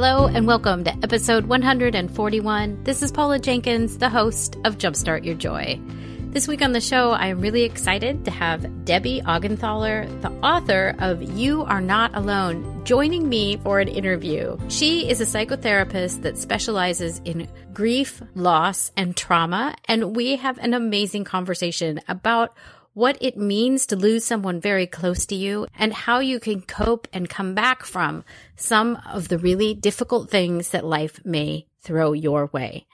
Hello and welcome to episode 141. This is Paula Jenkins, the host of Jumpstart Your Joy. This week on the show, I am really excited to have Debbie Augenthaler, the author of You Are Not Alone, joining me for an interview. She is a psychotherapist that specializes in grief, loss, and trauma, and we have an amazing conversation about what it means to lose someone very close to you and how you can cope and come back from some of the really difficult things that life may throw your way.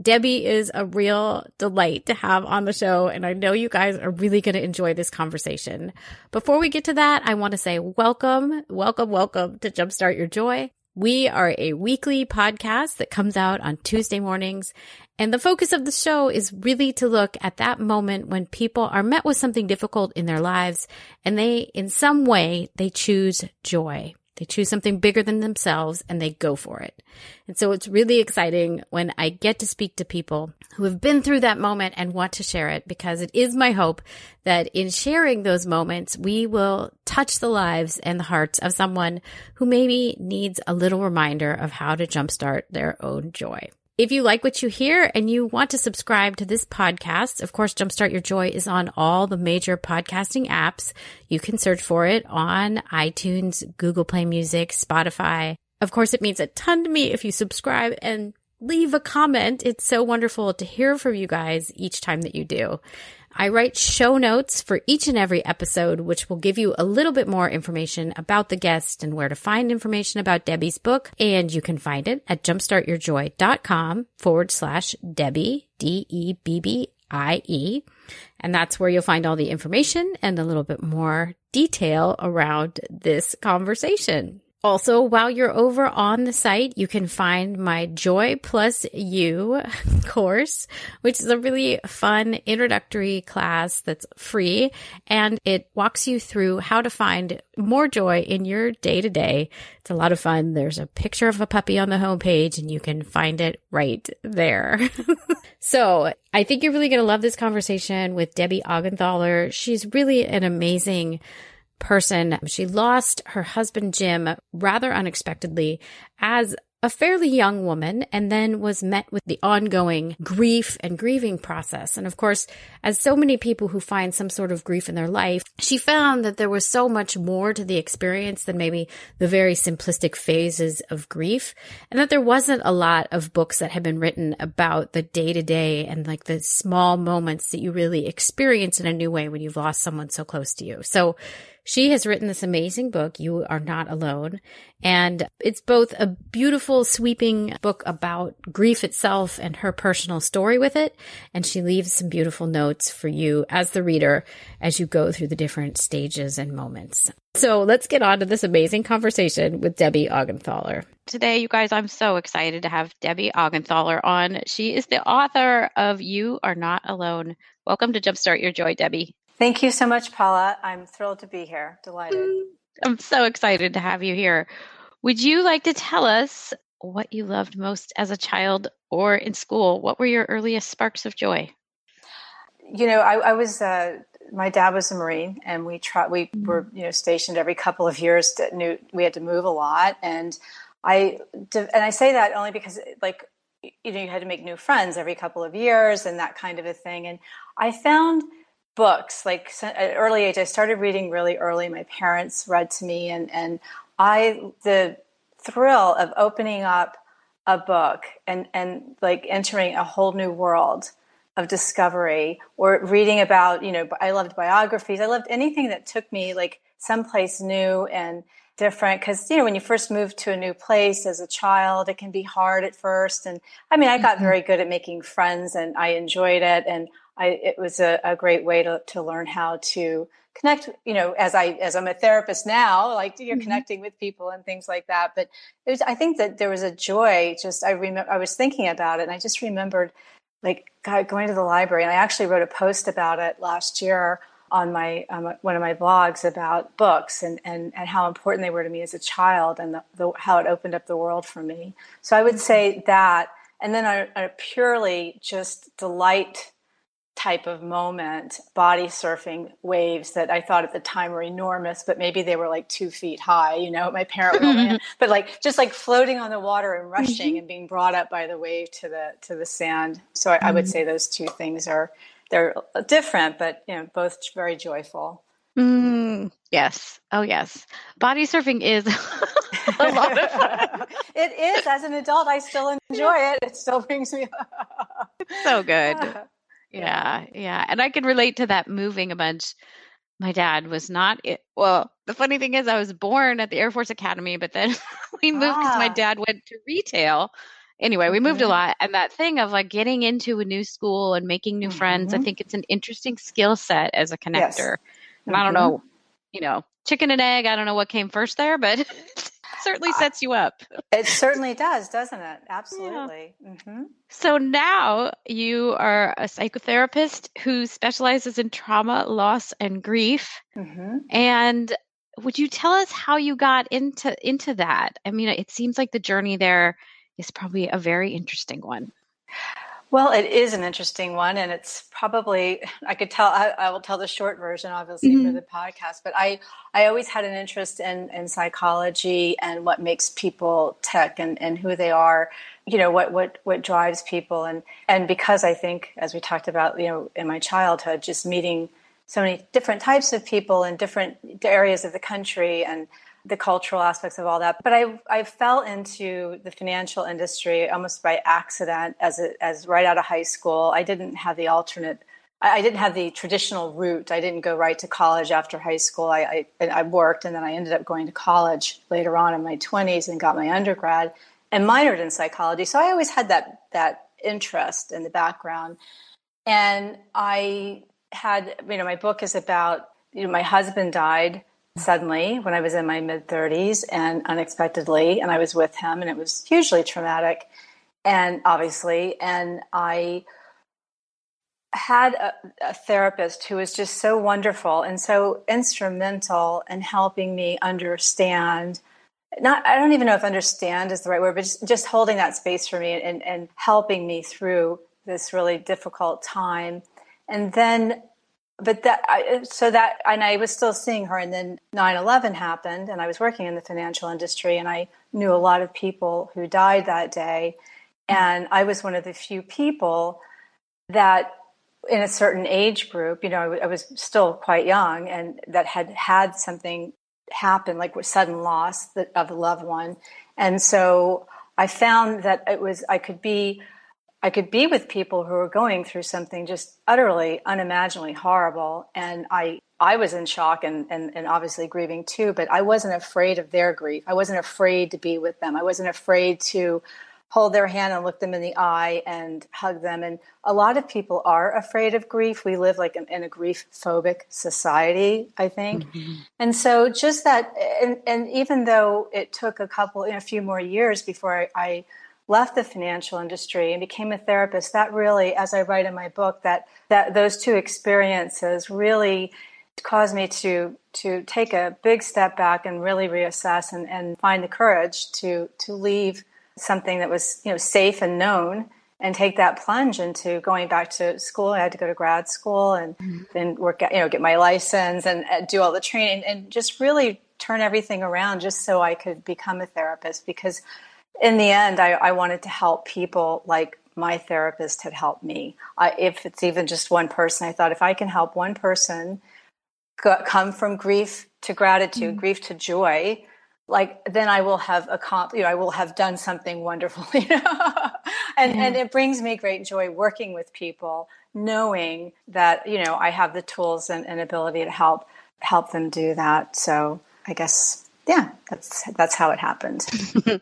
Debbie is a real delight to have on the show, and I know you guys are really going to enjoy this conversation. Before we get to that, I want to say welcome, welcome, welcome to Jumpstart Your Joy. We are a weekly podcast that comes out on Tuesday mornings. And the focus of the show is really to look at that moment when people are met with something difficult in their lives and they, in some way, they choose joy. They choose something bigger than themselves and they go for it. And so it's really exciting when I get to speak to people who have been through that moment and want to share it because it is my hope that in sharing those moments, we will touch the lives and the hearts of someone who maybe needs a little reminder of how to jumpstart their own joy. If you like what you hear and you want to subscribe to this podcast, of course, Jumpstart Your Joy is on all the major podcasting apps. You can search for it on iTunes, Google Play Music, Spotify. Of course, it means a ton to me if you subscribe and leave a comment. It's so wonderful to hear from you guys each time that you do. I write show notes for each and every episode, which will give you a little bit more information about the guest and where to find information about Debbie's book. And you can find it at jumpstartyourjoy.com forward slash Debbie, D-E-B-B-I-E. And that's where you'll find all the information and a little bit more detail around this conversation. Also, while you're over on the site, you can find my Joy Plus You course, which is a really fun introductory class that's free and it walks you through how to find more joy in your day to day. It's a lot of fun. There's a picture of a puppy on the homepage and you can find it right there. so I think you're really going to love this conversation with Debbie Augenthaler. She's really an amazing person. She lost her husband, Jim, rather unexpectedly as a fairly young woman and then was met with the ongoing grief and grieving process. And of course, as so many people who find some sort of grief in their life, she found that there was so much more to the experience than maybe the very simplistic phases of grief. And that there wasn't a lot of books that had been written about the day to day and like the small moments that you really experience in a new way when you've lost someone so close to you. So she has written this amazing book, You Are Not Alone. And it's both a beautiful, sweeping book about grief itself and her personal story with it. And she leaves some beautiful notes for you as the reader as you go through the different stages and moments. So let's get on to this amazing conversation with Debbie Augenthaler. Today, you guys, I'm so excited to have Debbie Augenthaler on. She is the author of You Are Not Alone. Welcome to Jumpstart Your Joy, Debbie. Thank you so much, Paula. I'm thrilled to be here. Delighted. Mm, I'm so excited to have you here. Would you like to tell us what you loved most as a child or in school? What were your earliest sparks of joy? You know, I, I was. Uh, my dad was a Marine, and we try, We mm-hmm. were, you know, stationed every couple of years. To, knew we had to move a lot, and I and I say that only because, like, you know, you had to make new friends every couple of years and that kind of a thing. And I found books like at early age i started reading really early. My parents read to me and and i the thrill of opening up a book and and like entering a whole new world of discovery or reading about you know i loved biographies. I loved anything that took me like someplace new and different because you know when you first move to a new place as a child it can be hard at first. And i mean i got mm-hmm. very good at making friends and i enjoyed it. And I, it was a, a great way to, to learn how to connect you know as i as i'm a therapist now like you're mm-hmm. connecting with people and things like that but it was i think that there was a joy just i remember i was thinking about it and i just remembered like going to the library and i actually wrote a post about it last year on my um, one of my blogs about books and, and, and how important they were to me as a child and the, the, how it opened up the world for me. So I would mm-hmm. say that, and then a, a purely just delight type of moment, body surfing waves that I thought at the time were enormous, but maybe they were like two feet high, you know, my parent would but like just like floating on the water and rushing mm-hmm. and being brought up by the wave to the to the sand. So I. I would mm-hmm. say those two things are they're different, but you know, both very joyful. Mm, yes. Oh, yes. Body surfing is a lot of fun. it is. As an adult, I still enjoy it. It still brings me. it's so good. Yeah, yeah. And I can relate to that moving a bunch. My dad was not. It, well, the funny thing is, I was born at the Air Force Academy, but then we moved because ah. my dad went to retail anyway, we moved a lot. And that thing of like getting into a new school and making new mm-hmm. friends, I mm-hmm. think it's an interesting skill set as a connector. Yes. And mm-hmm. I don't mm-hmm. know, you know, chicken and egg, I don't know what came first there, but certainly sets you up. It certainly does, doesn't it? Absolutely. Yeah. Mm-hmm. So now you are a psychotherapist who specializes in trauma, loss, and grief. Mm-hmm. And would you tell us how you got into into that? I mean, it seems like the journey there is probably a very interesting one. Well, it is an interesting one, and it's probably I could tell. I, I will tell the short version, obviously, mm-hmm. for the podcast. But I, I always had an interest in in psychology and what makes people tick and and who they are. You know what what what drives people, and and because I think, as we talked about, you know, in my childhood, just meeting so many different types of people in different areas of the country and the cultural aspects of all that. But I I fell into the financial industry almost by accident as a, as right out of high school. I didn't have the alternate. I, didn't have the traditional route. I didn't go right to college after high school. I, I I worked and then I ended up going to college later on in my twenties and got my undergrad and minored in psychology. So I always had that that interest in the background. And I had, you know, my book is about, you know, my husband died suddenly when I was in my mid 30s and unexpectedly, and I was with him, and it was hugely traumatic, and obviously, and I had a, a, therapist who was just so wonderful and so instrumental in helping me understand not i don't even know if understand is the right word but just, just holding that space for me and, and helping me through this really difficult time. And then but that I, uh, so that and i was still seeing her and then 9-11 happened and i was working in the financial industry and i knew a lot of people who died that day. And i was one of the few people that in a certain age group you know i was still quite young and that had had something happen like sudden loss of a loved one. And so i found that it was i could be I could be with people who were going through something just utterly unimaginably horrible. And I, I was in shock and, and, and obviously grieving too, but I wasn't afraid of their grief. I wasn't afraid to be with them. I wasn't afraid to hold their hand and look them in the eye and hug them. And a lot of people are afraid of grief. We live like in, in a grief phobic society, I think. Mm-hmm. And so just that, and, and even though it took a couple, you know, a few more years before I, I left the financial industry and became a therapist, that really, as I write in my book, that that those two experiences really caused me to to take a big step back and really reassess and, and find the courage to to leave something that was you know safe and known and take that plunge into going back to school. I had to go to grad school and mm-hmm. then work, you know, get my license and, and do all the training and just really turn everything around just so I could become a therapist because in the end, I, I, wanted to help people like my therapist had helped me. I, if it's even just one person, I thought if I can help one person go, come from grief to gratitude, mm-hmm. grief to joy, like then I will have accomplished, you know, I will have done something wonderful, you know. and and it brings me great joy working with people, knowing that you know I have the tools and, and ability to help help them do that. So I guess yeah, that's that's how it happened.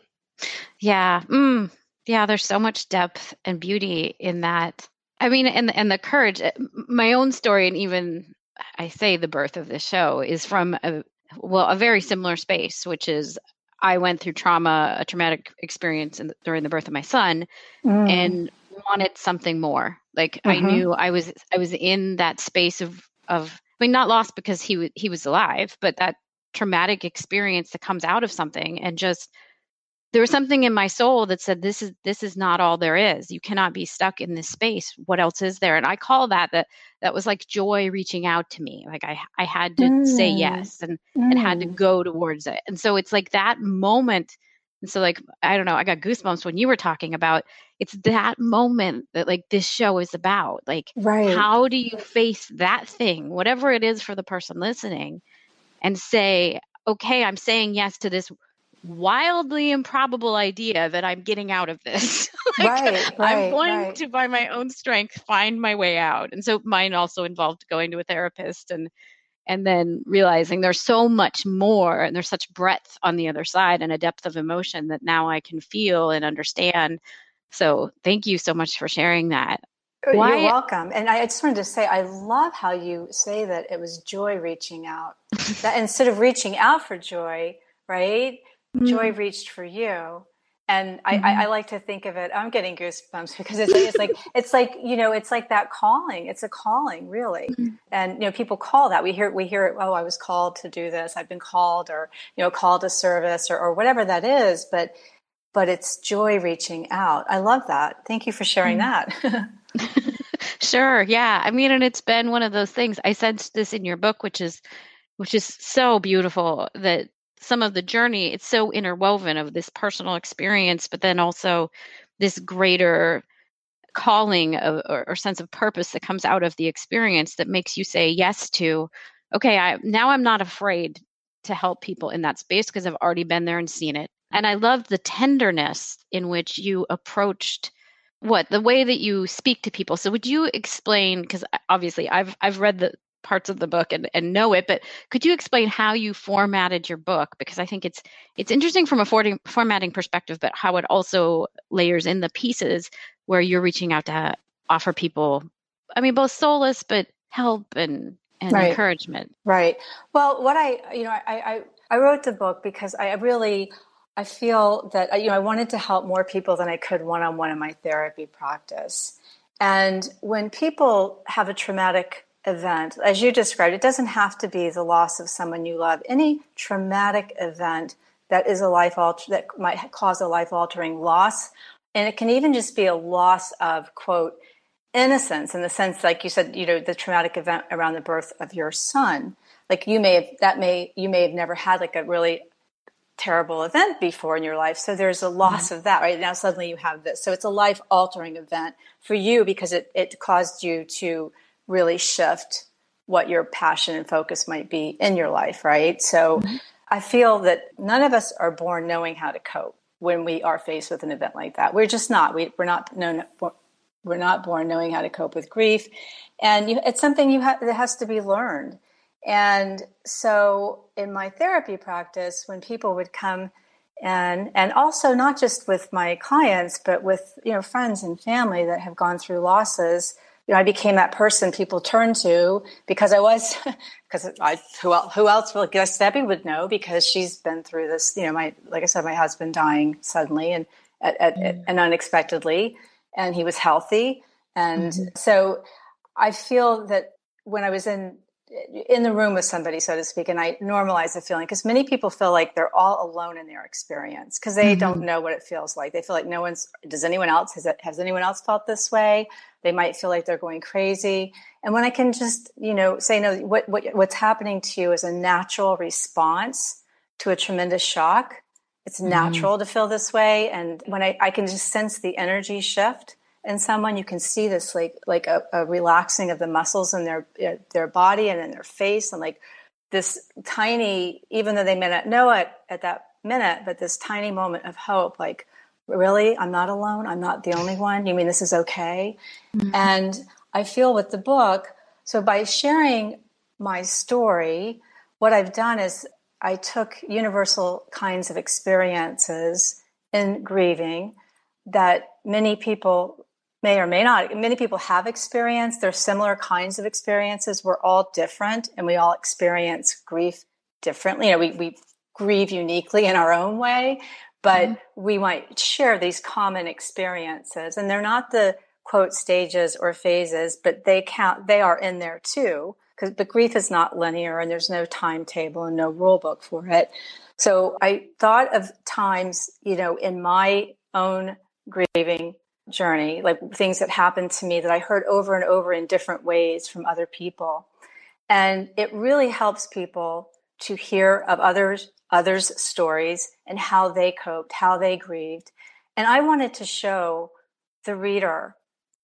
Yeah. Mm, yeah. There's so much depth and beauty in that I mean, and and the courage. Uh, my own story, and even I say the birth of the show is from a well a very similar space, which is I went through trauma, a traumatic experience in, during the birth of my son, mm. and wanted something more. Like mm-hmm. I knew I was I was in that space of of I mean not lost because he he was alive, but that traumatic experience that comes out of something and just there was something in my soul that said this is this is not all there is you cannot be stuck in this space what else is there and i call that that that was like joy reaching out to me like i i had to mm. say yes and mm. and had to mm. go towards it and so it's like that moment and so like i don't know i got goosebumps when you were talking about it's that moment that like this show is about like right. how do you face that thing whatever it is for the person listening and say okay i'm saying yes to this wildly improbable idea that I'm getting out of this. like, right, right, I'm going right. to, by my own strength, find my way out. And so mine also involved going to a therapist and and then realizing there's so much more and there's such breadth on the other side and a depth of emotion that now I can feel and understand. So thank you so much for sharing that. Oh, Why? You're welcome. And I just wanted to say, I love how you say that it was joy reaching out. that instead of reaching out for joy, right? Mm-hmm. joy reached for you. And I, mm-hmm. I, I, like to think of it i'm getting goosebumps because it's, it's like it's like you know it's like that calling. It's a calling really. Mm-hmm. and you know people call that. We hear we hear oh i was called to do this. I've been called or you know called to service or, or whatever that is. But but it's joy reaching out. I love that. Thank you for sharing mm-hmm. that. Sure. Yeah. I mean and it's been one of those things. I sensed this in your book which is which is so beautiful that some of the journey it's so interwoven of this personal experience but then also this greater calling of, or, or, sense of purpose that comes out of the experience that makes you say yes to okay i now i'm not afraid to help people in that space because i've already been there and seen it. And i love the tenderness in which you approached what the way that you speak to people. So would you explain because uh, obviously i've i've read the parts of the book and, and know it but could you explain how you formatted your book? Because i think it's it's interesting from a formatting perspective but how it also layers in the pieces where you're reaching out to offer people i mean both solace but help and and right. encouragement. Right. Well what i you know I, I i wrote the book because i really i feel that you know i wanted to help more people than i could one-on-one in my therapy practice. And when people have a traumatic event, as you described, it doesn't have to be the loss of someone you love. Any traumatic event that is a life alter that might cause a life altering loss, and it can even just be a loss of quote innocence in the sense, like you said, you know, the traumatic event around the birth of your son. Like you may have that may you may have never had like a really terrible event before in your life. So there's a loss mm-hmm. of that, right? Now suddenly you have this. So it's a life altering event for you because it, it caused you to really shift what your passion and focus might be in your life, right? So mm-hmm. I feel that none of us are born knowing how to cope when we are faced with an event like that. We're just not. We, we're not known. We're not born knowing how to cope with grief, and you, it's something you ha- that has to be learned. And so, in my therapy practice, when people would come and and also not just with my clients, but with you know friends and family that have gone through losses, you know, I became that person people turn to because I was, because I, who, else, who else will, guess Debbie would know because she's been through this, you know, my, like I said, my husband dying suddenly and, at, at, mm-hmm. and unexpectedly, and he was healthy. And mm-hmm. so I feel that when I was in in the room with somebody, so to speak, and I normalize the feeling because many people feel like they're all alone in their experience because they mm-hmm. don't know what it feels like. They feel like no one's. Does anyone else has it, has anyone else felt this way? They might feel like they're going crazy. And when I can just you know say no, what, what what's happening to you is a natural response to a tremendous shock. It's mm-hmm. natural to feel this way, and when I, I can just sense the energy shift in someone you can see this like like a, a relaxing of the muscles in their uh, their body and in their face and like this tiny even though they may not know it at that minute but this tiny moment of hope like really? I'm not alone? I'm not the only one? You mean this is okay? Mm-hmm. and i feel with the book so by sharing my story what i've done is i took universal kinds of experiences in grieving that many people may or may not, many people have experienced. There's similar kinds of experiences. We're all different and we all experience grief differently. You know, we, we grieve uniquely in our own way, but mm-hmm. we might share these common experiences and they're not the quote stages or phases, but they count, they are in there too. Because the grief is not linear and there's no timetable and no rule book for it. So I thought of times, you know, in my own grieving journey, like things that happened to me that I heard over and over in different ways from other people. And it really helps people to hear of others others' stories and how they coped, how they grieved. And I wanted to show the reader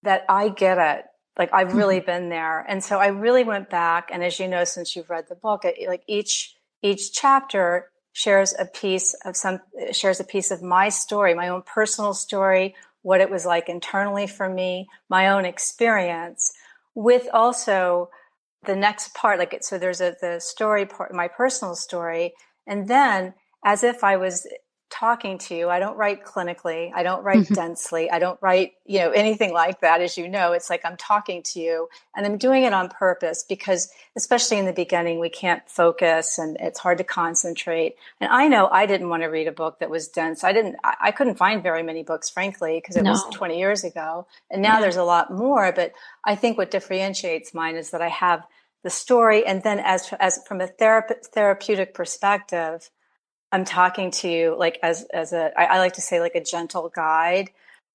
that I get it. Like I've really mm-hmm. been there. And so I really went back and as you know since you've read the book, it, like each each chapter shares a piece of some shares a piece of my story, my own personal story, what it was like internally for me, my own experience, with also the next part. Like it, so, there's a the story part, my personal story, and then as if I was talking to you. I don't write clinically. I don't write mm-hmm. densely. I don't write, you know, anything like that. As you know, it's like I'm talking to you and I'm doing it on purpose because especially in the beginning, we can't focus and it's hard to concentrate. And I know I didn't want to read a book that was dense. I didn't, I, I couldn't find very many books, frankly, because it no. was 20 years ago. And now yeah. there's a lot more. But I think what differentiates mine is that I have the story. And then as, as from a therape- therapeutic perspective, I'm talking to you like as as a I, I like to say like a gentle guide,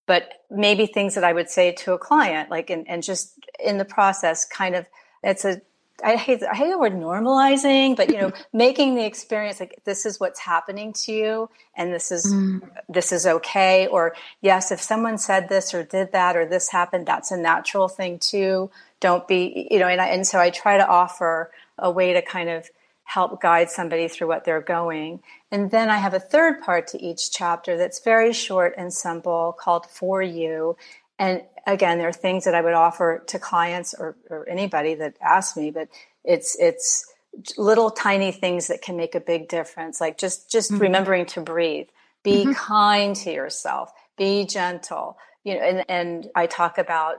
but maybe things that I would say to a client, like and, and just in the process, kind of it's a I hate I hate the word normalizing, but you know, making the experience like this is what's happening to you, and this is mm. this is okay. Or yes, if someone said this or did that or this happened, that's a natural thing too. Don't be you know, and I, and so I try to offer a way to kind of help guide somebody through what they're going. And then I have a third part to each chapter that's very short and simple called For You. And again, there are things that I would offer to clients or, or anybody that asks me, but it's, it's, little tiny things that can make a big difference like just just mm-hmm. remembering to breathe be mm-hmm. kind to yourself be gentle you know and and i talk about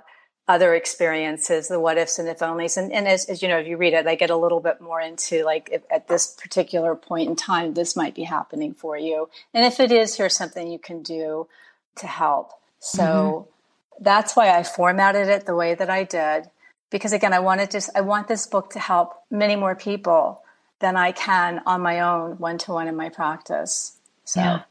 other experiences, the what ifs and if onlys. And, and as, as, you know, if you read it, I get a little bit more into like if, at this particular point in time, this might be happening for you. And if it is, here's something you can do to help. So mm-hmm. that's why I formatted it the way that I did. Because again, I wanted to, I want this book to help many more people than I can on my own one to one in my practice. So. Yeah.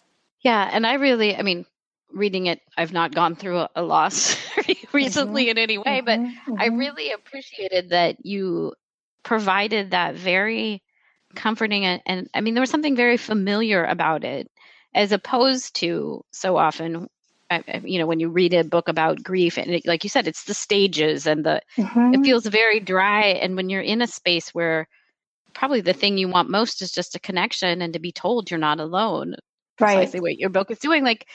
Yeah. And I really, I mean, reading it, I've not gone through a, a loss recently mm-hmm. in any way, but mm-hmm. I mm-hmm. really appreciated that you provided that very comforting and, and, I mean, there was something very familiar about it as opposed to so often. you know, when you read a book about grief, and it, like you said, it's the stages and the mm-hmm. it feels very dry. And when you're in a space where probably the thing you want most is just a connection and to be told you're not alone, right? Precisely what your book is doing. Like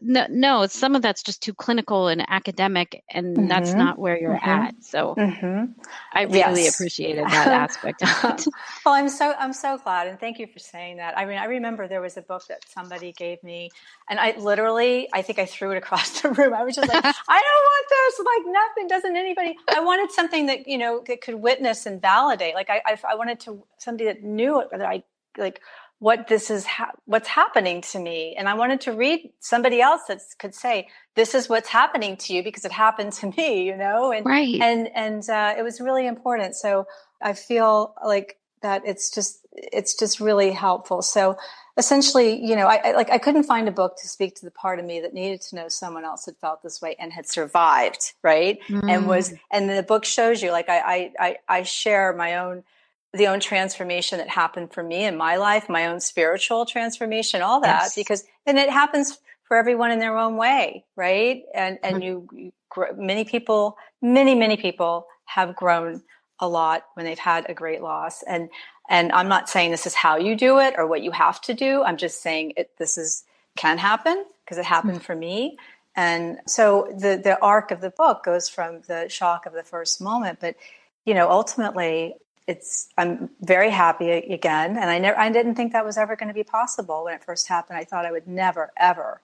no, no, some of that's just too clinical and academic, and mm-hmm. that's not where you're mm-hmm. at. So mm-hmm. I really yes. appreciated that aspect. well, I'm so I'm so glad, and thank you for saying that. I mean, I remember there was a book that somebody gave me, and I literally, I think I threw it across the room. I was just like, I don't want this. Like nothing. Doesn't anybody? I wanted something that you know that could witness and validate. Like I, I, I wanted to somebody that knew it, that I like what this is ha- what's happening to me. And i wanted to read somebody else that could say this is what's happening to you because it happened to me you know? And right. and and uh, it was really important. So i feel like that it's just it's just really helpful. So essentially you know I, I like i couldn't find a book to speak to the part of me that needed to know someone else had felt this way and had survived right? Mm. and was and the book shows you like I, I i share my own the own transformation that happened for me in my life, my own spiritual transformation, all that, yes. because then it happens for everyone in their own way, right? And and mm-hmm. you, you many people, many many people have grown a lot when they've had a great loss, and and I'm not saying this is how you do it or what you have to do. I'm just saying it. This is can happen because it happened mm-hmm. for me. And so the the arc of the book goes from the shock of the first moment, but you know, ultimately, it's I'm very happy again, and I never I didn't think that was ever going to be possible when it first happened. I thought I would never ever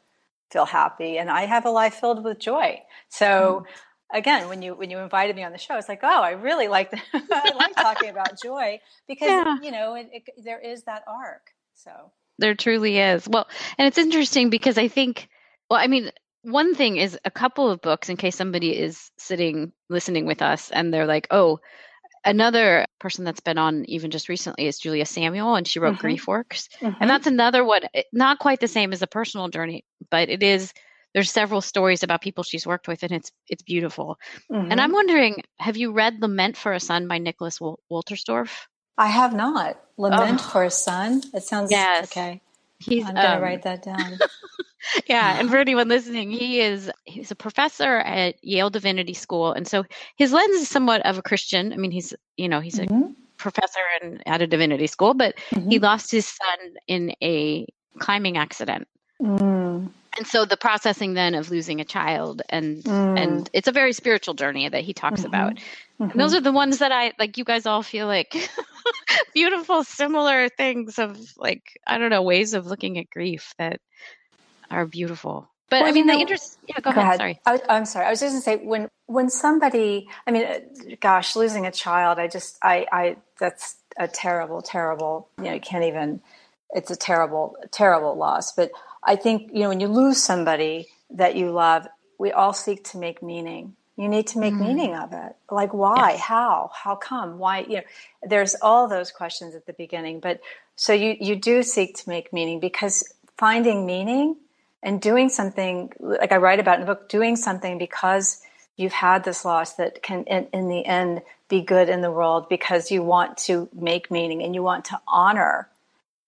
feel happy and I have a life filled with joy. So mm. again, when you when you invited me on the show, it's like, oh, I really like the, I like talking about joy because yeah. you know it, it, there is that arc. So there truly is. Well, and it's interesting because I think, well, I mean, one thing is a couple of books in case somebody is sitting listening with us and they're like, oh, another person that's been on even just recently is Julia Samuel, and she wrote mm-hmm. Grief Works. Mm-hmm. And that's another one, eh, not quite the same as a personal journey, but it is. There's several stories about people she's worked with, and it's it's beautiful. Mm-hmm. And I'm wondering, have you read Lament for a Son by Nicholas Wolterstorff? I have not. Lament oh. for a Son. It sounds yes. okay. He's, I'm gonna um, write that down. yeah, and for anyone listening, he is he's a professor at Yale Divinity School, and so his lens is somewhat of a Christian. I mean, he's you know he's mm-hmm. a professor and at a divinity school, but mm-hmm. he lost his son in a climbing accident. Mm. And so the processing then of losing a child and mm. and it's a very spiritual journey that he talks mm-hmm. about. Mm-hmm. those are the ones that I like you guys all feel like beautiful similar things of like I don't know ways of looking at grief that are beautiful. But well, I mean, the interest. Yeah, go, go ahead. ahead. Sorry. I, am sorry. I was just going to say when when somebody. I mean, gosh, losing a child. I just. I. I. That's a terrible, terrible. You know, you can't even. It's a terrible, terrible loss. But I think you know when you lose somebody that you love, we all seek to make meaning. You need to make mm. meaning of it. Like why? Yes. How? How come? Why? You know, there's all those questions at the beginning. But so you you do seek to make meaning because finding meaning and doing something like I write about in the book, doing something because you've had this loss that can, in, in, the end, be good in the world because you want to make meaning and you want to honor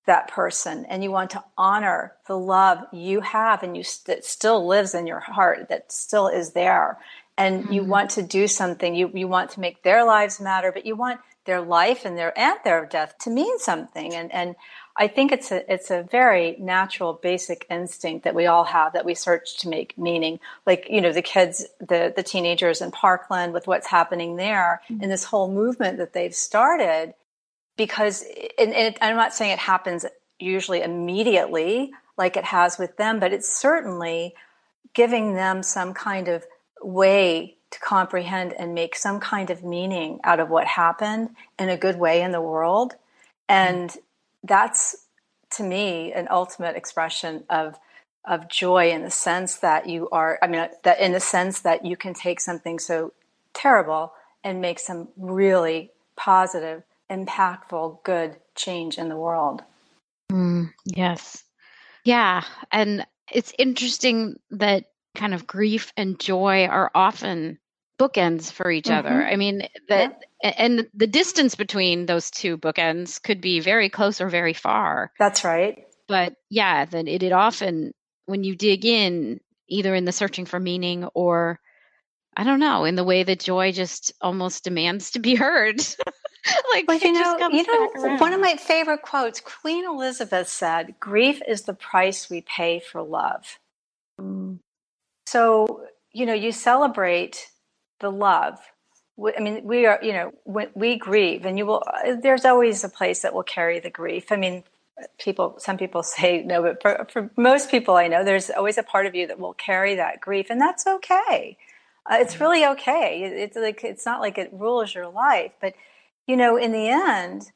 that person and you want to honor the love you have and you that still lives in your heart that still is there. And mm-hmm. you want to do something. You you want to make their lives matter but you want their life and their and their death to mean something. And and I think it's a it's a very natural, basic instinct that we all have that we search to make meaning. Like you know, the kids, the the teenagers in Parkland with what's happening there, mm-hmm. and this whole movement that they've started. Because, and, and I'm not saying it happens usually immediately like it has with them, but it's certainly giving them some kind of way to comprehend and make some kind of meaning out of what happened in a good way in the world. And that's to me an ultimate expression of of joy in the sense that you are i mean that in the sense that you can take something so terrible and make some really positive impactful good change in the world. Mm, yes. Yeah and it's interesting that kind of grief and joy are often bookends for each mm-hmm. other. I mean, that yeah. and the distance between those two bookends could be very close or very far. That's right. But yeah, then it, it often when you dig in, either in the searching for meaning or I don't know, in the way that joy just almost demands to be heard. like well, you know, you know, one of my favorite quotes, Queen Elizabeth said, "Grief is the price we pay for love." Mm. So you know, you celebrate the love. I mean, we are, you know, when we grieve, and you will, there's always a place that will carry the grief. I mean, people, some people say no, but for, for most people I know, there's always a part of you that will carry that grief, and that's okay. Uh, it's mm-hmm. really okay. It's like, it's not like it rules your life, but, you know, in the end,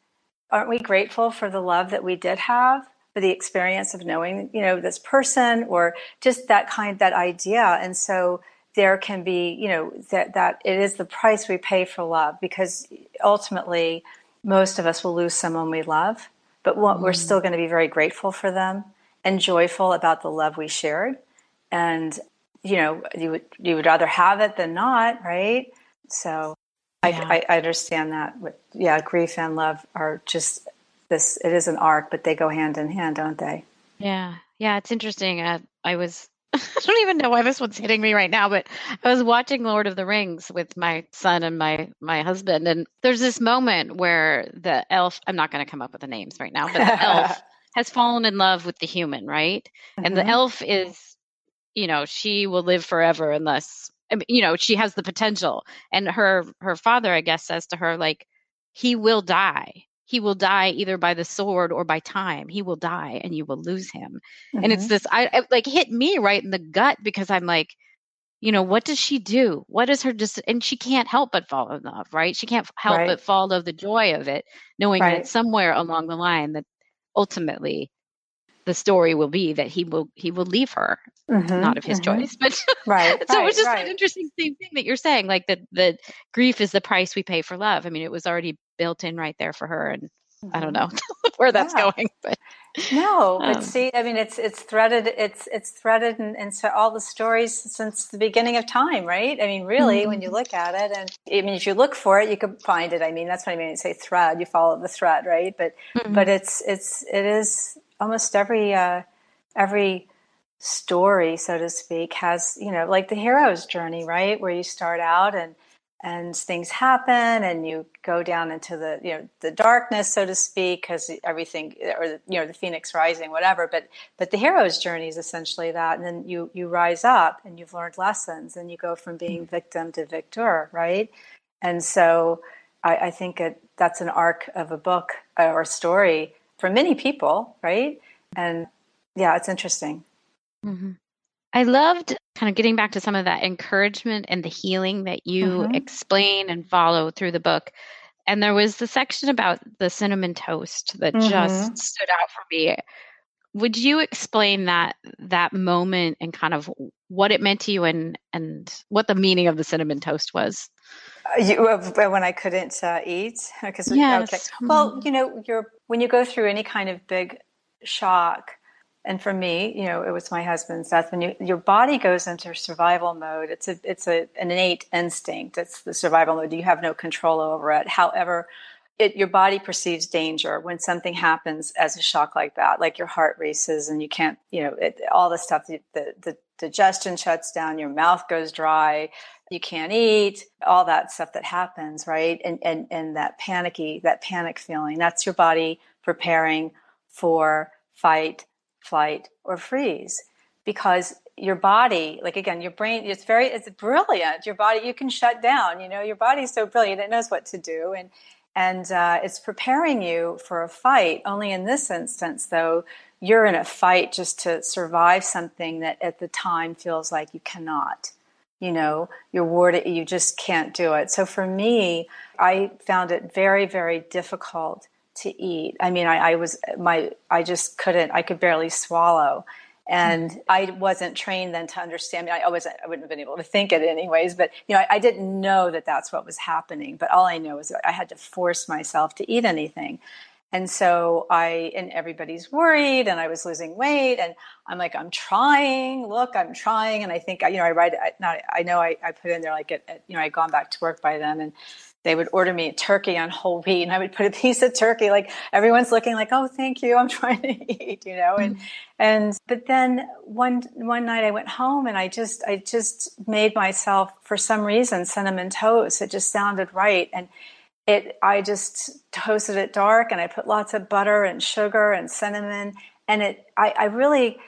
aren't we grateful for the love that we did have? for the experience of knowing, you know, this person or just that kind, that idea. And so there can be, you know, that, that it is the price we pay for love because ultimately most of us will lose someone we love, but mm. we're still going to be very grateful for them and joyful about the love we shared. And, you know, you would, you would rather have it than not, right? So yeah. I, I understand that. Yeah, grief and love are just this, it is an arc, but they go hand in hand, don't they? Yeah. Yeah. It's interesting. Uh, I was I don't even know why this one's hitting me right now, but I was watching Lord of the Rings with my son and my my husband, and there's this moment where the elf I'm not going to come up with the names right now, but the elf has fallen in love with the human, right? Mm-hmm. And the mm-hmm. elf is, you know, she will live forever unless I mean, you know, she has the potential. And her her father, I guess, says to her like, he will die. He will die either by the sword or by time. He will die and you will lose him. Mm-hmm. And it's mm-hmm. this, I, it like hit me right in the gut because I'm like, you know, what does she do? What is her just, and she can't help but fall in love, right? She can't help right. but follow the joy of it, knowing right. that somewhere along the line that ultimately the story will be that he will he will leave her mm-hmm, not of his mm-hmm. choice but right so right, it's just right. an interesting thing that you're saying like that the grief is the price we pay for love i mean it was already built in right there for her and mm-hmm. i don't mm-hmm. know where that's yeah. going but no but um, see i mean it's it's threaded it's it's threaded in, into all the stories since the beginning of time right i mean really when you mm-hmm. look at it and i mean if you look for it you could find it i mean that's what i mean to say thread you follow the thread right but mm-hmm. but it's it's it is almost every uh, every story, so to speak, has you know like the hero's journey, right? Where you start out and and things happen and you go down into the you know the darkness so to speak because everything or you know the phoenix rising whatever but but the hero's journey is essentially that and then you you rise up and you've learned lessons and you go from being victim to victor right and so i, I think it, that's an arc of a book uh, or story for many people, right? And yeah, it's interesting. Mm-hmm. I loved kind of getting back to some of that encouragement and the healing that you mm-hmm. explain and follow through the book. And there was the section about the cinnamon toast that mm-hmm. just stood out for me. Would you explain that that moment and kind of what it meant to you and and what the meaning of the cinnamon toast was? You, uh, when I couldn't uh, eat because yes. okay. Well, mm-hmm. you know, you're when you go through any kind of big shock, and for me, you know, it was my husband's death. When you, your body goes into survival mode, it's a it's a an innate instinct. It's the survival mode. You have no control over it. However, it, your body perceives danger when something happens as a shock like that, like your heart races and you can't, you know, it, all the stuff, the, the, the digestion shuts down, your mouth goes dry, you can't eat, all that stuff that happens, right? And and and that panicky, that panic feeling, that's your body preparing for fight, flight, or freeze. Because your body, like again, your brain, it's very, it's brilliant. Your body, you can shut down. You know, your body's so brilliant; it knows what to do, and and uh, it's preparing you for a fight. Only in this instance, though, you're in a fight just to survive something that at the time feels like you cannot you know you're warded you just can't do it so for me i found it very very difficult to eat i mean i, I was my i just couldn't i could barely swallow and I wasn't trained then to understand. I, mean, I wasn't. I wouldn't have been able to think it anyways. But you know, I, I, didn't know that that's what was happening. But all I know is I had to force myself to eat anything. And so I, and everybody's worried and I was losing weight and I'm like, I'm trying, look, I'm trying. And I think, you know, I write, not, I know I, I put in there like, at, at, you know, I'd gone back to work by then and they would order me a turkey on whole wheat and I would put a piece of turkey. Like everyone's looking like, oh, thank you. I'm trying to eat, you know? And, mm-hmm. and, but then one, one night I went home and I just, I just made myself for some reason cinnamon toast. It just sounded right. And, it I just toasted it dark and I put lots of butter and sugar and cinnamon and it I, I really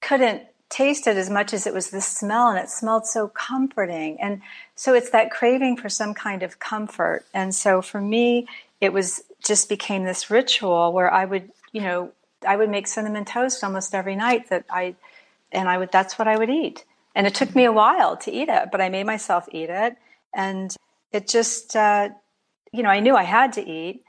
couldn't taste it as much as it was the smell and it smelled so comforting. And so it's that craving for some kind of comfort. And so for me it was just became this ritual where I would you know I would make cinnamon toast almost every night that I and I would that's what I would eat. And it took me a while to eat it but I made myself eat it. And it just uh, you know, I knew I had to eat,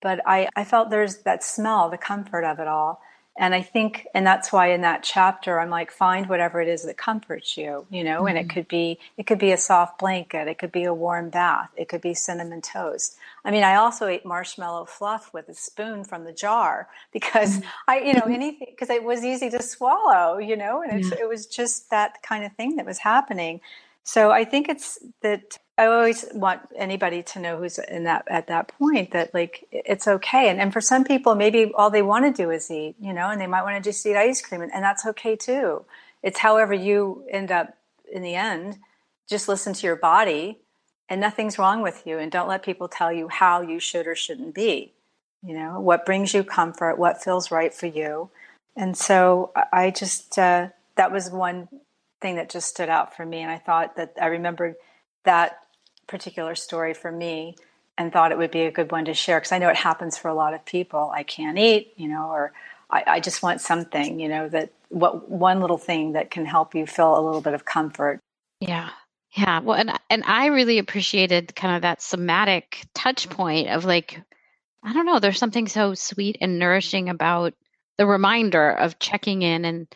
but I, I felt there's that smell, the comfort of it all. And I think, and that's why in that chapter, I'm like, find whatever it is that comforts you, you know, mm-hmm. and it mm-hmm. could be, it could be a soft blanket. It could be a warm bath. It could be cinnamon toast. I mean, I also ate marshmallow fluff with a spoon from the jar because mm-hmm. I, you know, anything, because it was easy to swallow, you know, and yeah. it was just that kind of thing that was happening. So I think it's that I always want anybody to know who's in that at that point that like it's okay. And and for some people, maybe all they want to do is eat, you know, and they might want to just eat ice cream, and, and that's okay too. It's however you end up in the end. Just listen to your body, and nothing's wrong with you. And don't let people tell you how you should or shouldn't be. You know what brings you comfort, what feels right for you. And so I just uh, that was one thing that just stood out for me, and I thought that I remembered that particular story for me and thought it would be a good one to share because I know it happens for a lot of people. I can't eat, you know, or I, I just want something, you know, that what one little thing that can help you feel a little bit of comfort. Yeah. Yeah. Well, and and I really appreciated kind of that somatic touch point of like, I don't know, there's something so sweet and nourishing about the reminder of checking in and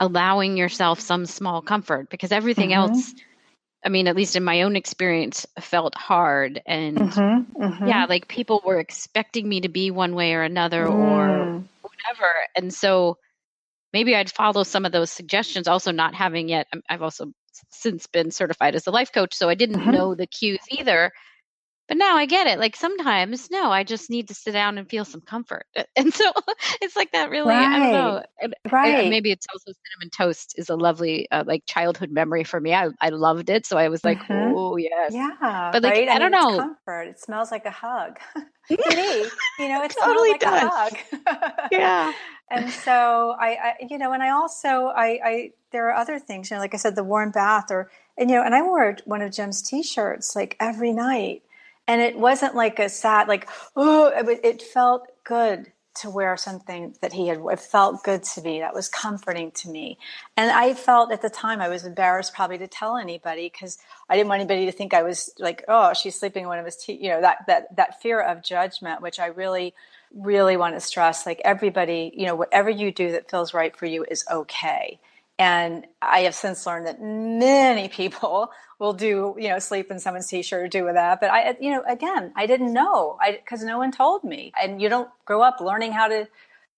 allowing yourself some small comfort because everything mm-hmm. else I mean, at least in my own experience, felt hard. And mm-hmm, mm-hmm. yeah, like people were expecting me to be one way or another mm. or whatever. And so maybe I'd follow some of those suggestions, also not having yet, I've also since been certified as a life coach. So I didn't mm-hmm. know the cues either but now I get it. Like sometimes, no, I just need to sit down and feel some comfort. And so it's like that really, right. I don't know. Right. Maybe it's also cinnamon toast is a lovely, uh, like childhood memory for me. I, I loved it. So I was like, mm-hmm. oh, yes. Yeah. But like, right? I, I, don't know. comfort. It smells like a hug. to me, you know, it totally like does. a hug. yeah. And so I, I, you know, and I also, I, I, there are other things, you know, like I said, the warm bath or, and, you know, and I wore one of Jim's t-shirts like every night and it wasn't like a sad like oh it, it, felt good to wear something that he had it felt good to me that was comforting to me. And i felt at the time i was embarrassed probably to tell anybody because i didn't want anybody to think i was like oh she's sleeping in one of his te-, you know that that that fear of judgment which i really really want to stress like everybody you know whatever you do that feels right for you is okay and I have since learned that many people will do, you know, sleep in someone's t-shirt or do with that. But I, you know, again, I didn't know I, cause no one told me and you don't grow up learning how to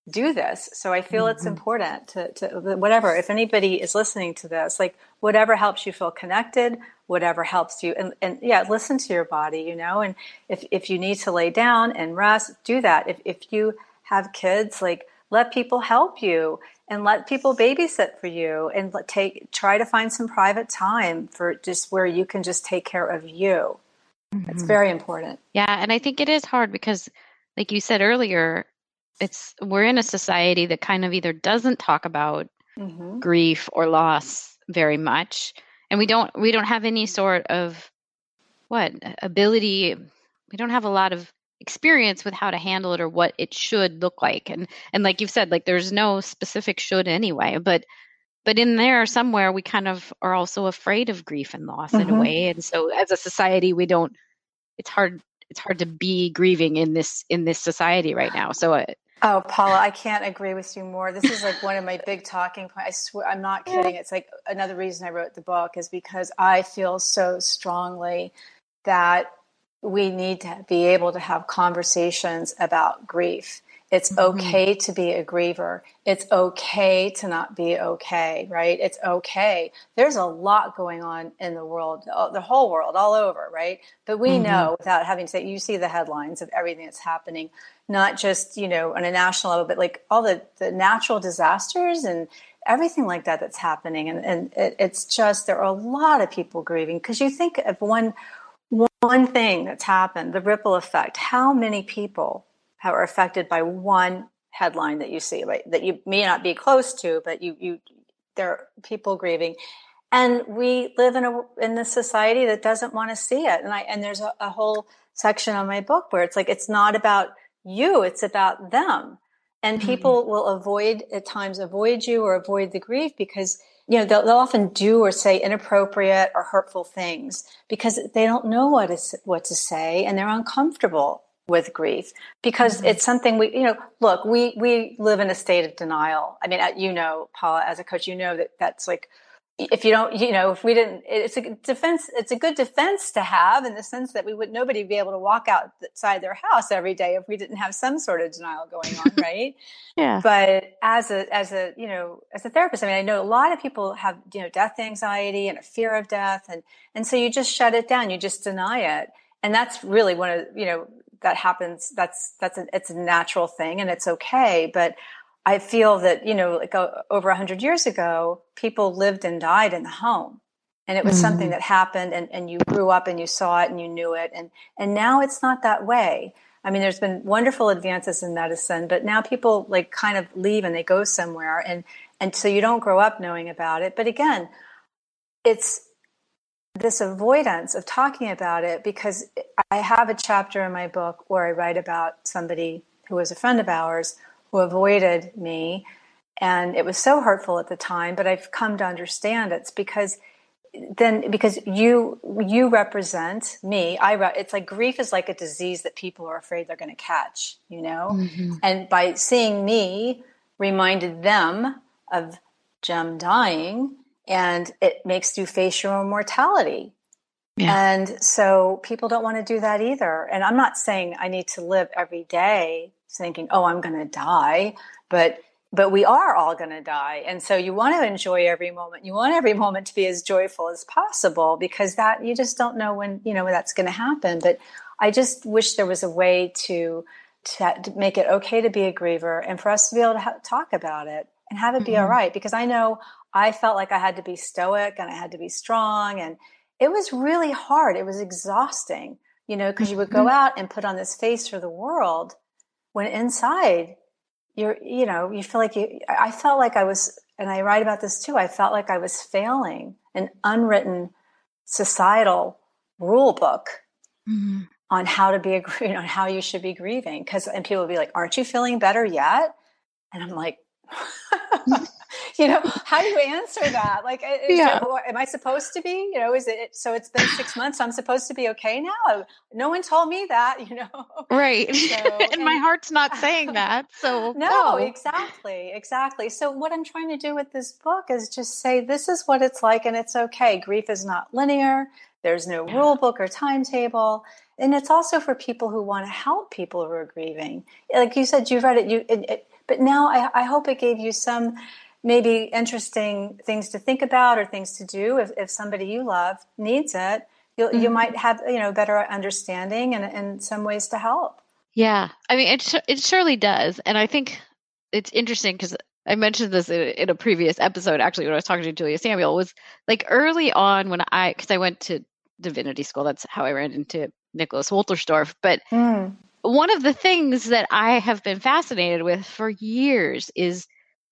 do this. So I feel mm-hmm. it's important to, to whatever, if anybody is listening to this, like whatever helps you feel connected, whatever helps you and, and yeah, listen to your body, you know, and if, if you need to lay down and rest, do that. If, if you have kids, like let people help you and let people babysit for you and take try to find some private time for just where you can just take care of you mm-hmm. it's very important yeah and i think it is hard because like you said earlier it's we're in a society that kind of either doesn't talk about mm-hmm. grief or loss very much and we don't we don't have any sort of what ability we don't have a lot of experience with how to handle it or what it should look like and and like you've said like there's no specific should anyway but but in there somewhere we kind of are also afraid of grief and loss mm-hmm. in a mm-hmm. way and so as a society we don't it's hard it's hard to be grieving in this in this society right now so uh, Oh, Paula, I can't agree with you more. This is like one of my big talking points. I swear, I'm not kidding. It's like another reason I wrote the book is because I feel so strongly that we need to be able to have conversations about grief. It's mm-hmm. okay to be a griever. It's okay to not be okay, right? It's okay. There's a lot going on in the world, the whole world, all over, right? But we mm-hmm. know without having to say, you see the headlines of everything that's happening, not just, you know, on a national level, but like all the, the natural disasters and everything like that that's happening. And, and it, it's just, there are a lot of people grieving because you think of one, one thing that's happened, the ripple effect, how many people are affected by one headline that you see, right? That you may not be close to, but you, you, there are people grieving. And we live in a, in a society that doesn't want to see it. And I, and there's a, a whole section on my book where it's like, it's not about you, it's about them. And mm-hmm. people mm-hmm. will avoid at times avoid you or avoid the grief because you know, they'll, they'll, often do or say inappropriate or hurtful things because they don't know what is what to say and they're uncomfortable with grief because mm-hmm. it's something we, you know, look, we we live in a state of denial. I mean, you know, Paula, as a coach, you know that that's like if you don't, you know, if we didn't, it's a defense. It's a good defense to have in the sense that we would nobody would be able to walk outside their house every day if we didn't have some sort of denial going on, right? yeah. But as a as a you know as a therapist, I mean, I know a lot of people have you know death anxiety and a fear of death, and and so you just shut it down, you just deny it, and that's really one of you know that happens. That's that's a, it's a natural thing, and it's okay, but I feel that, you know, like uh, over 100 years ago, people lived and died in the home. And it was mm-hmm. something that happened and, and you grew up and you saw it and you knew it. And, and now it's not that way. I mean, there's been wonderful advances in medicine, but now people like kind of leave and they go somewhere. And, and so you don't grow up knowing about it. But again, it's this avoidance of talking about it because I have a chapter in my book where I write about somebody who was a friend of ours who avoided me. And it was so hurtful at the time, but I've come to understand it's because then because you you represent me i re- it's like grief is like a disease that people are afraid they're going to catch you know mm-hmm. and by seeing me reminded them of Jim dying and it makes you face your own mortality. Yeah. And so people don't want to do that either. And I'm not saying I need to live every day thinking, "Oh, I'm going to die," but but we are all going to die. And so you want to enjoy every moment. You want every moment to be as joyful as possible because that you just don't know when, you know, when that's going to happen. But I just wish there was a way to to, to make it okay to be a griever and for us to be able to ha- talk about it and have it be mm-hmm. all right because I know I felt like I had to be stoic and I had to be strong. And it was really hard. It was exhausting, you know, because you would go mm-hmm. out and put on this face for the world when inside you're, you know, you feel like you, I felt like I was, and I write about this too, I felt like I was failing an unwritten societal rule book. Mm-hmm. On how to be a, you know, on how you should be grieving, because and people would be like, "Aren't you feeling better yet?" And I'm like, you know, how do you answer that? Like, yeah. am I supposed to be? You know, is it so? It's been six months. I'm supposed to be okay now. Oh, no one told me that. You know, right? So, and, and, my heart's not saying that. So no, no, exactly, exactly. So what I'm trying to do with this book is just say this is what it's like, and it's okay. Grief is not linear. There's no rule book or timetable. And it's also for people who want to help people who are grieving. Like you said, you've read it, you, it, it, but now I, I hope it gave you some maybe interesting things to think about or things to do. If, if somebody you love needs it you mm-hmm. you might have you know better understanding and, and some ways to help. Yeah. I mean it, it surely does. And i think it's interesting because i mentioned this in, in, a previous episode actually when i was talking to julia samuel was like early on when i because i went to divinity school that's how i ran into nicholas wolterstorff but mm. one of the things that i have been fascinated with for years is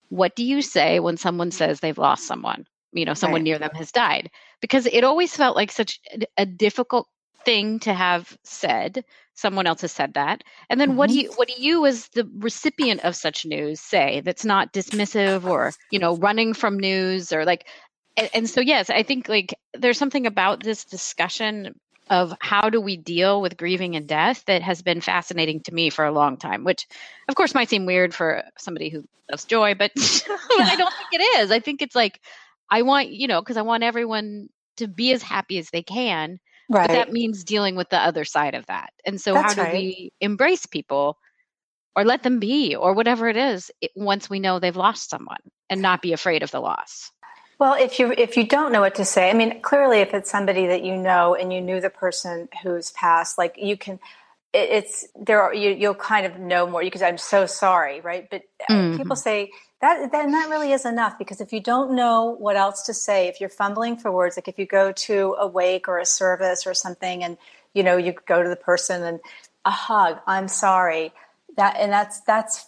what do you say when someone says they've lost someone you know someone right. near them has died because it always felt like such a difficult thing to have said someone else has said that and then mm-hmm. what do mm-hmm. you what do you as the recipient of such news say that's not dismissive or you know running from news or like and, and so yes i think like there's something about this discussion of how do we deal with grieving and death that has been fascinating to me for a long time which of course might seem weird for somebody who loves joy but, i don't think it is i think it's like i want you know because i want everyone to be as happy as they can right. but that means dealing with the other side of that and so That's how do right. we embrace people or let them be or whatever it is it, once we know they've lost someone and not be afraid of the loss well, if you if you don't know what to say, I mean, clearly, if it's somebody that you know and you knew the person who's passed, like you can, it, it's there. Are, you you'll kind of know more. You can say, "I'm so sorry," right? But uh, mm-hmm. people say that then that really is enough because if you don't know what else to say, if you're fumbling for words, like if you go to a wake or a service or something, and you know you go to the person and a hug, "I'm sorry," that and that's that's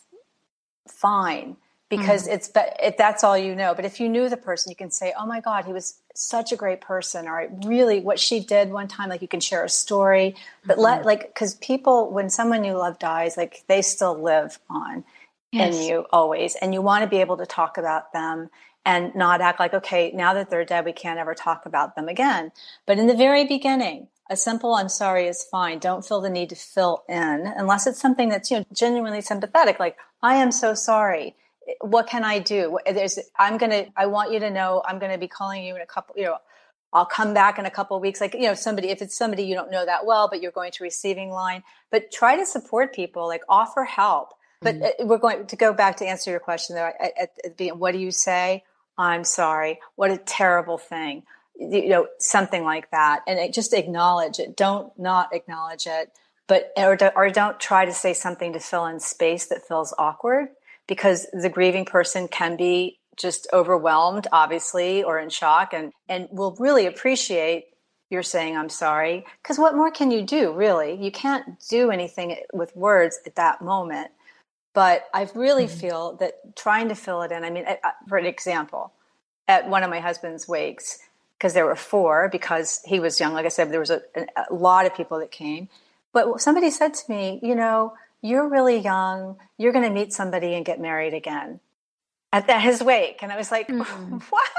fine because mm-hmm. it's it, that's all you know but if you knew the person you can say oh my god he was such a great person or really what she did one time like you can share a story but mm-hmm. let like because people when someone you love dies like they still live on yes. in you always and you want to be able to talk about them and not act like okay now that they're dead we can't ever talk about them again but in the very beginning a simple i'm sorry is fine don't feel the need to fill in unless it's something that's you know genuinely sympathetic like i am so sorry what can I do? There's, I'm going to, I want you to know, I'm going to be calling you in a couple, you know, I'll come back in a couple of weeks. Like, you know, somebody, if it's somebody you don't know that well, but you're going to receiving line, but try to support people, like offer help. But mm-hmm. we're going to go back to answer your question there at, at, at the what do you say? I'm sorry. What a terrible thing. You know, something like that. And it, just acknowledge it. Don't not acknowledge it, but, or, or don't try to say something to fill in space that feels awkward because the grieving person can be just overwhelmed, obviously, or in shock and, and will really appreciate you're saying I'm sorry. Because what more can you do, really? You can't do anything with words at that moment. But I really mm-hmm. feel that trying to fill it in, I mean, for an example, at one of my husband's wakes, because there were four because he was young. Like I said, there was a, a lot of people that came. But somebody said to me, you know, you're really young. You're going to meet somebody and get married again at, at his wake. And I was like, mm. what?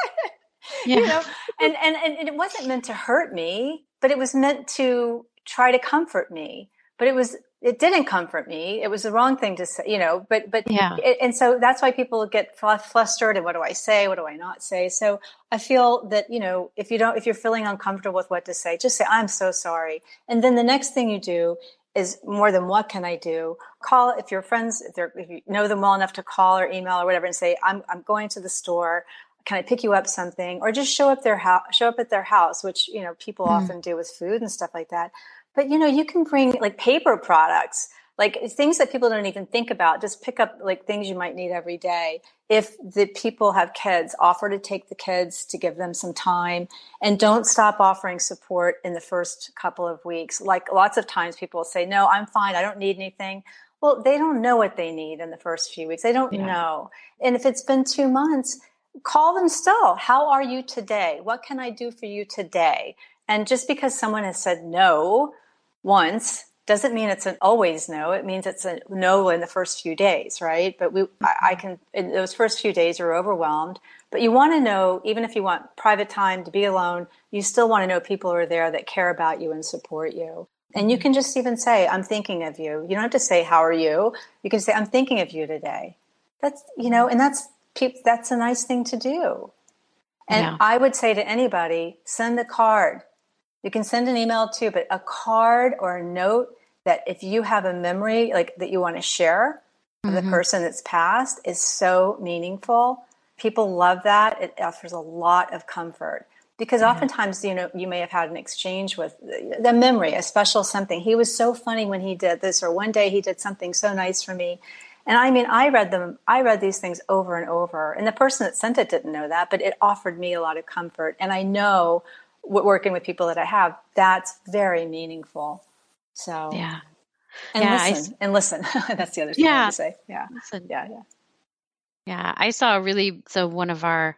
Yeah. you know, and, and, and it wasn't meant to hurt me, but it was meant to try to comfort me. But it was it didn't comfort me. It was the wrong thing to say, you know, but, but, yeah. It, and so that's why people get flustered and what do I say? What do I not say? So I feel that, you know, if you don't, if you're feeling uncomfortable with what to say, just say, I'm so sorry. And then the next thing you do is more than what can I do? Call if your friends, if, they're, if you know them well enough to call or email or whatever and say, I'm, I'm going to the store. Can I pick you up something? Or just show up their house, show up at their house, which, you know, people mm. often do with food and stuff like that but you know, you can bring like paper products, like things that people don't even think about. Just pick up like things you might need every day. If the people have kids, offer to take the kids to give them some time and don't stop offering support in the first couple of weeks. Like lots of times people say, no, I'm fine. I don't need anything. Well, they don't know what they need in the first few weeks. They don't yeah. know. And if it's been two months, call them still. How are you today? What can I do for you today? And just because someone has said no once doesn't mean it's an always no. It means it's a no in the first few days, right? But we, I, I can, in those first few days, you're overwhelmed. But you want to know, even if you want private time to be alone, you still want to know people are there that care about you and support you. And you can just even say, I'm thinking of you. You don't have to say, How are you? You can say, I'm thinking of you today. That's, you know, and that's, that's a nice thing to do. And yeah. I would say to anybody, send a card you can send an email too, but a card or a note that if you have a memory like that you want to share mm-hmm. of the person that's passed is so meaningful. People love that. It offers a lot of comfort because mm-hmm. oftentimes you know you may have had an exchange with the memory, a special something. He was so funny when he did this, or one day he did something so nice for me. And I mean, I read them. I read these things over and over, and the person that sent it didn't know that, but it offered me a lot of comfort. And I know working with people that I have, that's very meaningful. So yeah, and yeah, listen I, and listen. that's the other thing yeah. I to say. Yeah, listen. yeah, yeah, yeah. I saw really so one of our,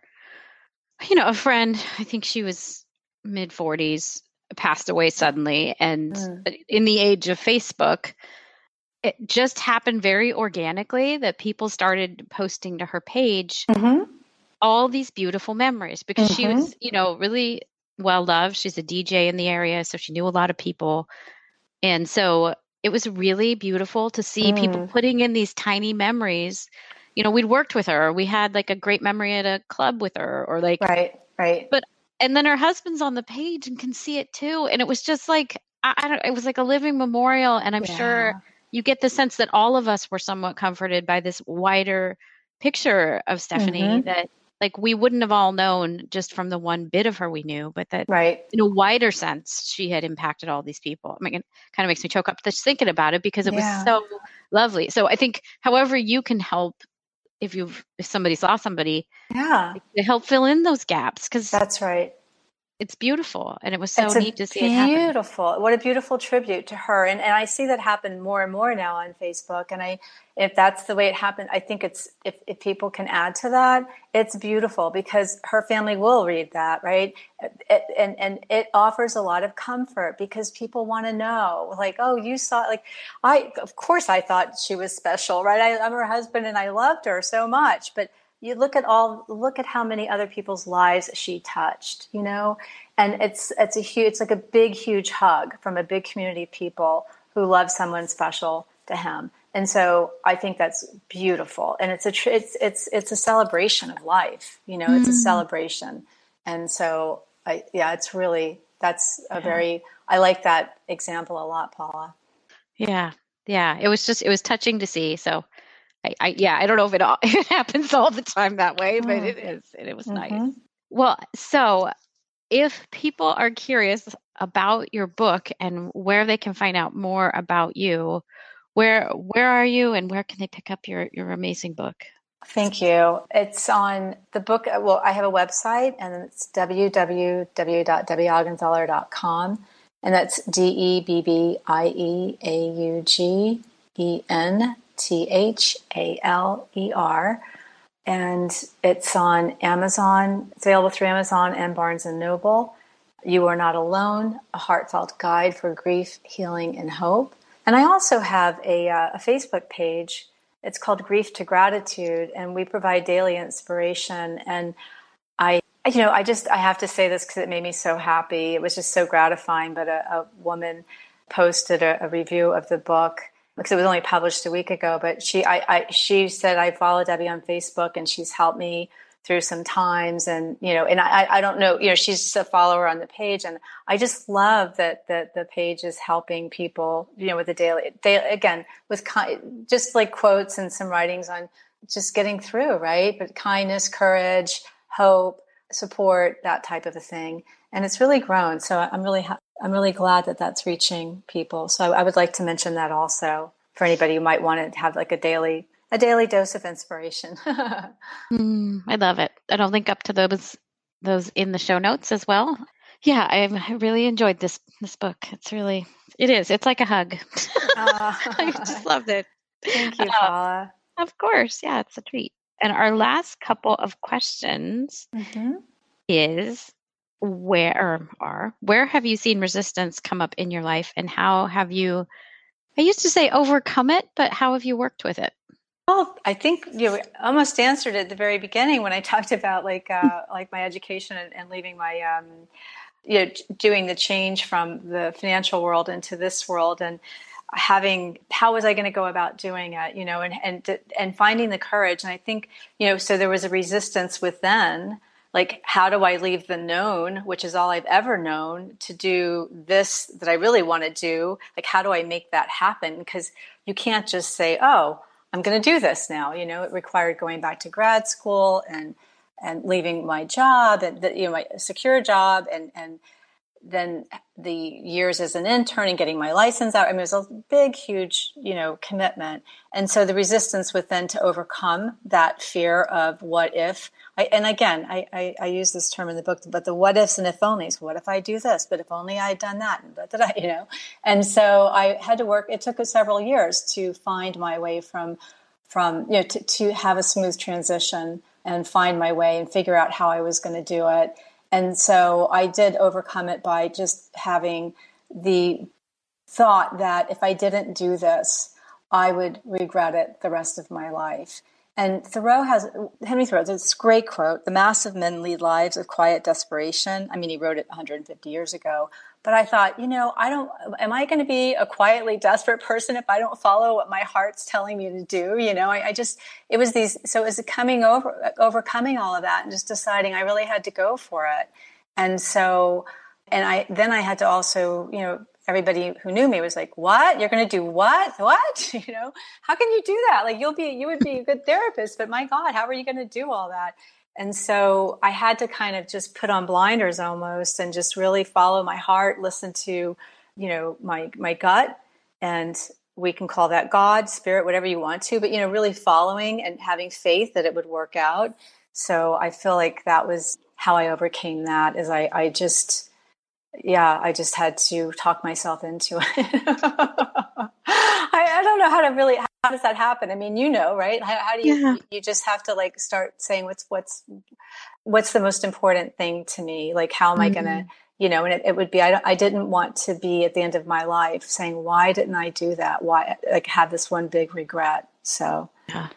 you know, a friend. I think she was mid forties, passed away suddenly, and mm. in the age of Facebook. It just happened very organically that people started posting to her page mm-hmm all these beautiful memories because mm-hmm. she was, you know, really well loved. She's a DJ in the area, so she knew a lot of people. And so it was really beautiful to see mm. people putting in these tiny memories. You know, we'd worked with her. We had like a great memory at a club with her or like Right, right. But and then her husband's on the page and can see it too. And it was just like I, I don't it was like a living memorial and I'm yeah. sure you get the sense that all of us were somewhat comforted by this wider picture of Stephanie mm-hmm. that like we wouldn't have all known just from the one bit of her we knew, but that right. in a wider sense, she had impacted all these people. I mean, it kind of makes me choke up just thinking about it because it yeah. was so lovely. So I think however you can help if you've if somebody saw somebody, yeah, to help fill in those gaps because that's right it's beautiful and it was so it's neat to see It's beautiful what a beautiful tribute to her and, and i see that happen more and more now on facebook and i if that's the way it happened i think it's if, if people can add to that it's beautiful because her family will read that right? It, and and it offers a lot of comfort because people want to know like oh you saw like i of course i thought she was special right? I, i'm her husband and i loved her so much but you look at all look at how many other people's lives she touched you know? And it's it's a huge it's like a big huge hug from a big community of people who love someone special to him. And so i think that's beautiful. And it's a it's it's it's a celebration of life you know? It's a mm. celebration. And so i yeah it's really that's a yeah. very i like that example a lot paula. Yeah. Yeah. It was just it was touching to see. So I, I, yeah, I don't know if it, all, it happens all the time that way, but oh. it is, and it was mm-hmm. nice. Well, so if people are curious about your book and where they can find out more about you, where where are you and where can they pick up your your amazing book? Thank you. It's on the book. Well, I have a website and it's www.debbieaugenthaler.com. And that's D E B B I E A U G E N T H A L E R. and it's on Amazon. It's available through Amazon and Barnes and Noble. You Are Not Alone, a heartfelt guide for grief, healing, and hope. And I also have a, uh, a Facebook page. It's called Grief to Gratitude, and we provide daily inspiration. And I, you know, I just I have to say this because it made me so happy. It was just so gratifying. But a, a woman posted a, a review of the book because it was only published a week ago. But she, I, I, she said I follow Debbie on Facebook, and she's helped me through some times and you know and I, I don't know you know she's a follower on the page and i just love that that the page is helping people you know with the daily they again with just like quotes and some writings on just getting through right but kindness courage hope support that type of a thing and it's really grown so i'm really i'm really glad that that's reaching people so I would like to mention that also for anybody who might want to have like a daily a daily dose of inspiration. mm, I love it. I don't link up to those those in the show notes as well. Yeah, I really enjoyed this this book. It's really it is. It's like a hug. Uh, I just loved it. Thank you, uh, Paula. Uh, of course, yeah, it's a treat. And our last couple of questions mm-hmm. is where are where have you seen resistance come up in your life and how have you I used to say overcome it, but how have you worked with it? Well, I think you almost answered it at the very beginning when I talked about like uh, like my education and, and leaving my um, you know doing the change from the financial world into this world and having how was I going to go about doing it you know and and and finding the courage and I think you know so there was a resistance within like how do I leave the known which is all I've ever known to do this that I really want to do like how do I make that happen because you can't just say oh I'm going to do this now. You know, it required going back to grad school and and leaving my job and the, you know my secure job and and then the years as an intern and getting my license out. I mean, it was a big, huge, you know, commitment. And so the resistance within to overcome that fear of what if. I, and again, I, I, I, use this term in the book, but the what ifs and if onlys. What if I do this? But if only I had done that, and but I, you know. And so I had to work. It took several years to find my way from from you know to, to have a smooth transition and find my way and figure out how I was going to do it and so I did overcome it by just having the thought that if I didn't do this, I would regret it the rest of my life. And Thoreau has, Henry Thoreau, this great quote The mass of men lead lives of quiet desperation. I mean, he wrote it 150 years ago. But I thought, you know, I don't, am I going to be a quietly desperate person if I don't follow what my heart's telling me to do? You know, I, I just, it was these, so it was coming over, overcoming all of that and just deciding I really had to go for it. And so, and I, then I had to also, you know, everybody who knew me was like, what? You're going to do what? What? You know, how can you do that? Like you'll be, you would be a good therapist, but my God, how are you going to do all that? And so I had to kind of just put on blinders almost and just really follow my heart, listen to, you know, my my gut and we can call that God, spirit, whatever you want to, but you know, really following and having faith that it would work out. So I feel like that was how I overcame that is I, I just yeah, I just had to talk myself into it. I, I, don't know how to really how does that happen? I mean, you know, right? How, how do you yeah. you just have to like start saying what's what's what's the most important thing to me? Like, how am mm-hmm. I going to you know? And it, it would be I, I didn't want to be at the end of my life saying why didn't I do that? Why like have this one big regret? So yeah,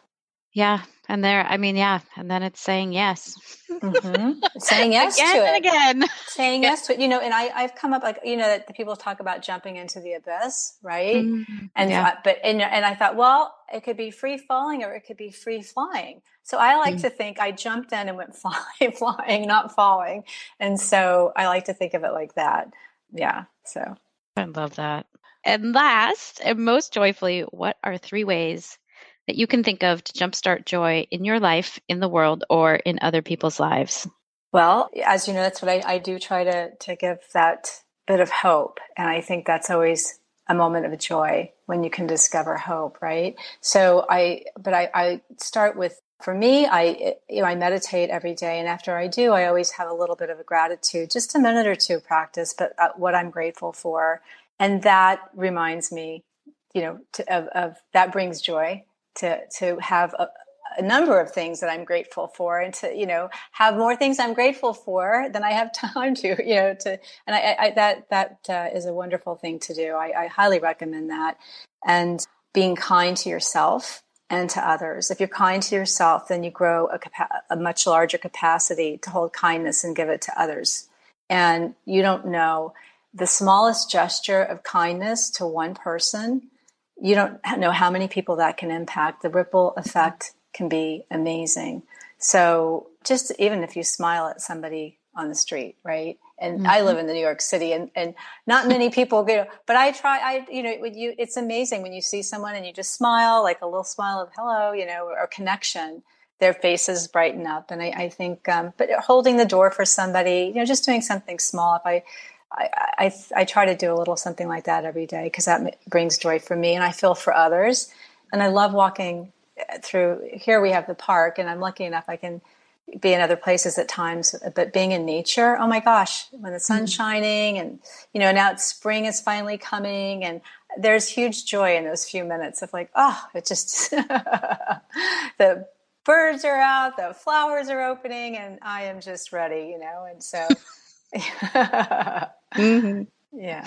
yeah, and there, I mean, yeah, and then it's saying yes, mm-hmm. saying yes again to it again, saying yes to it. You know, and I, I've come up like you know that the people talk about jumping into the abyss, right? Mm-hmm. And yeah. but and and I thought, well, it could be free falling or it could be free flying. So I like mm-hmm. to think I jumped in and went flying, flying, not falling. And so I like to think of it like that. Yeah. So I love that. And last and most joyfully, what are three ways that you can think of to jumpstart joy in your life, in the world, or in other people's lives? Well, as you know, that's what I, I do try to, to give that bit of hope. And I think that's always a moment of joy when you can discover hope, right? So I, but I, I start with, for me, I, you know, I meditate every day. And after I do, I always have a little bit of a gratitude, just a minute or two practice, but uh, what I'm grateful for. And that reminds me, you know, to, of, of that brings joy to to have a, a number of things that I'm grateful for and to, you know, have more things I'm grateful for than I have time to, you know, to, and I, I that, that uh, is a wonderful thing to do. I, I highly recommend that. And being kind to yourself and to others. If you're kind to yourself, then you grow a, capa- a much larger capacity to hold kindness and give it to others. And you don't know the smallest gesture of kindness to one person you don't know how many people that can impact. The ripple effect can be amazing. So just even if you smile at somebody on the street, right? And mm-hmm. I live in the New York City, and, and not many people you know, but I try. I you know, you it's amazing when you see someone and you just smile, like a little smile of hello, you know, or connection. Their faces brighten up, and I, I think, um, but holding the door for somebody, you know, just doing something small. If I I, I, I try to do a little something like that every day because that brings joy for me and I feel for others. And I love walking through here. We have the park, and I'm lucky enough I can be in other places at times. But being in nature, oh my gosh, when the sun's mm-hmm. shining, and you know now it's spring is finally coming, and there's huge joy in those few minutes of like, oh, it just the birds are out, the flowers are opening, and I am just ready, you know. And so. Mm-hmm. Yeah.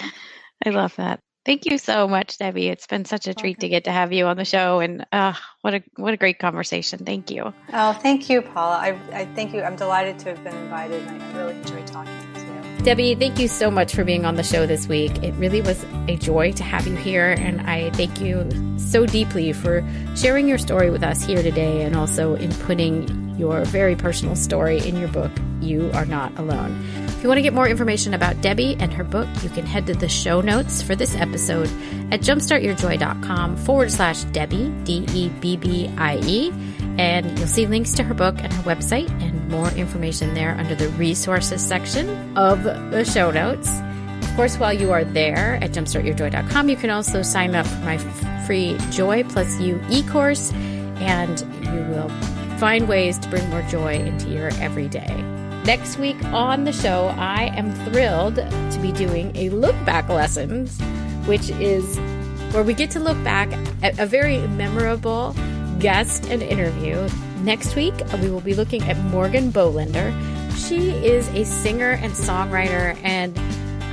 I love that. Thank you so much, Debbie. It's been such a treat okay. to get to have you on the show, and uh, what a what a great conversation. Thank you. Oh, thank you, Paula. I, I thank you. I'm delighted to have been invited, and I really enjoyed talking with you. Debbie, thank you so much for being on the show this week. It really was a joy to have you here, and I thank you so deeply for sharing your story with us here today, and also in putting your very personal story in your book. You are not alone. If you want to get more information about Debbie and her book, you can head to the show notes for this episode at jumpstartyourjoy.com forward slash Debbie, D E B B I E. And you'll see links to her book and her website and more information there under the resources section of the show notes. Of course, while you are there at jumpstartyourjoy.com, you can also sign up for my free Joy Plus You e course, and you will find ways to bring more joy into your everyday. Next week on the show, I am thrilled to be doing a look back lessons, which is where we get to look back at a very memorable guest and interview. Next week, we will be looking at Morgan Bolender. She is a singer and songwriter, and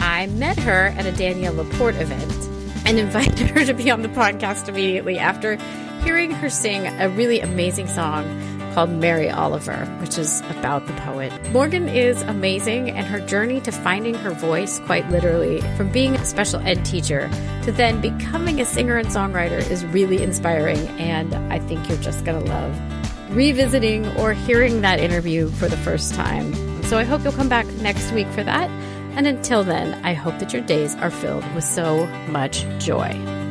I met her at a Danielle LaPorte event and invited her to be on the podcast immediately after hearing her sing a really amazing song called Mary Oliver, which is about the poet. Morgan is amazing, and her journey to finding her voice, quite literally, from being a special ed teacher to then becoming a singer and songwriter, is really inspiring, and I think you're just going to love revisiting or hearing that interview for the first time. So I hope you'll come back next week for that. And until then, I hope that your days are filled with so much joy.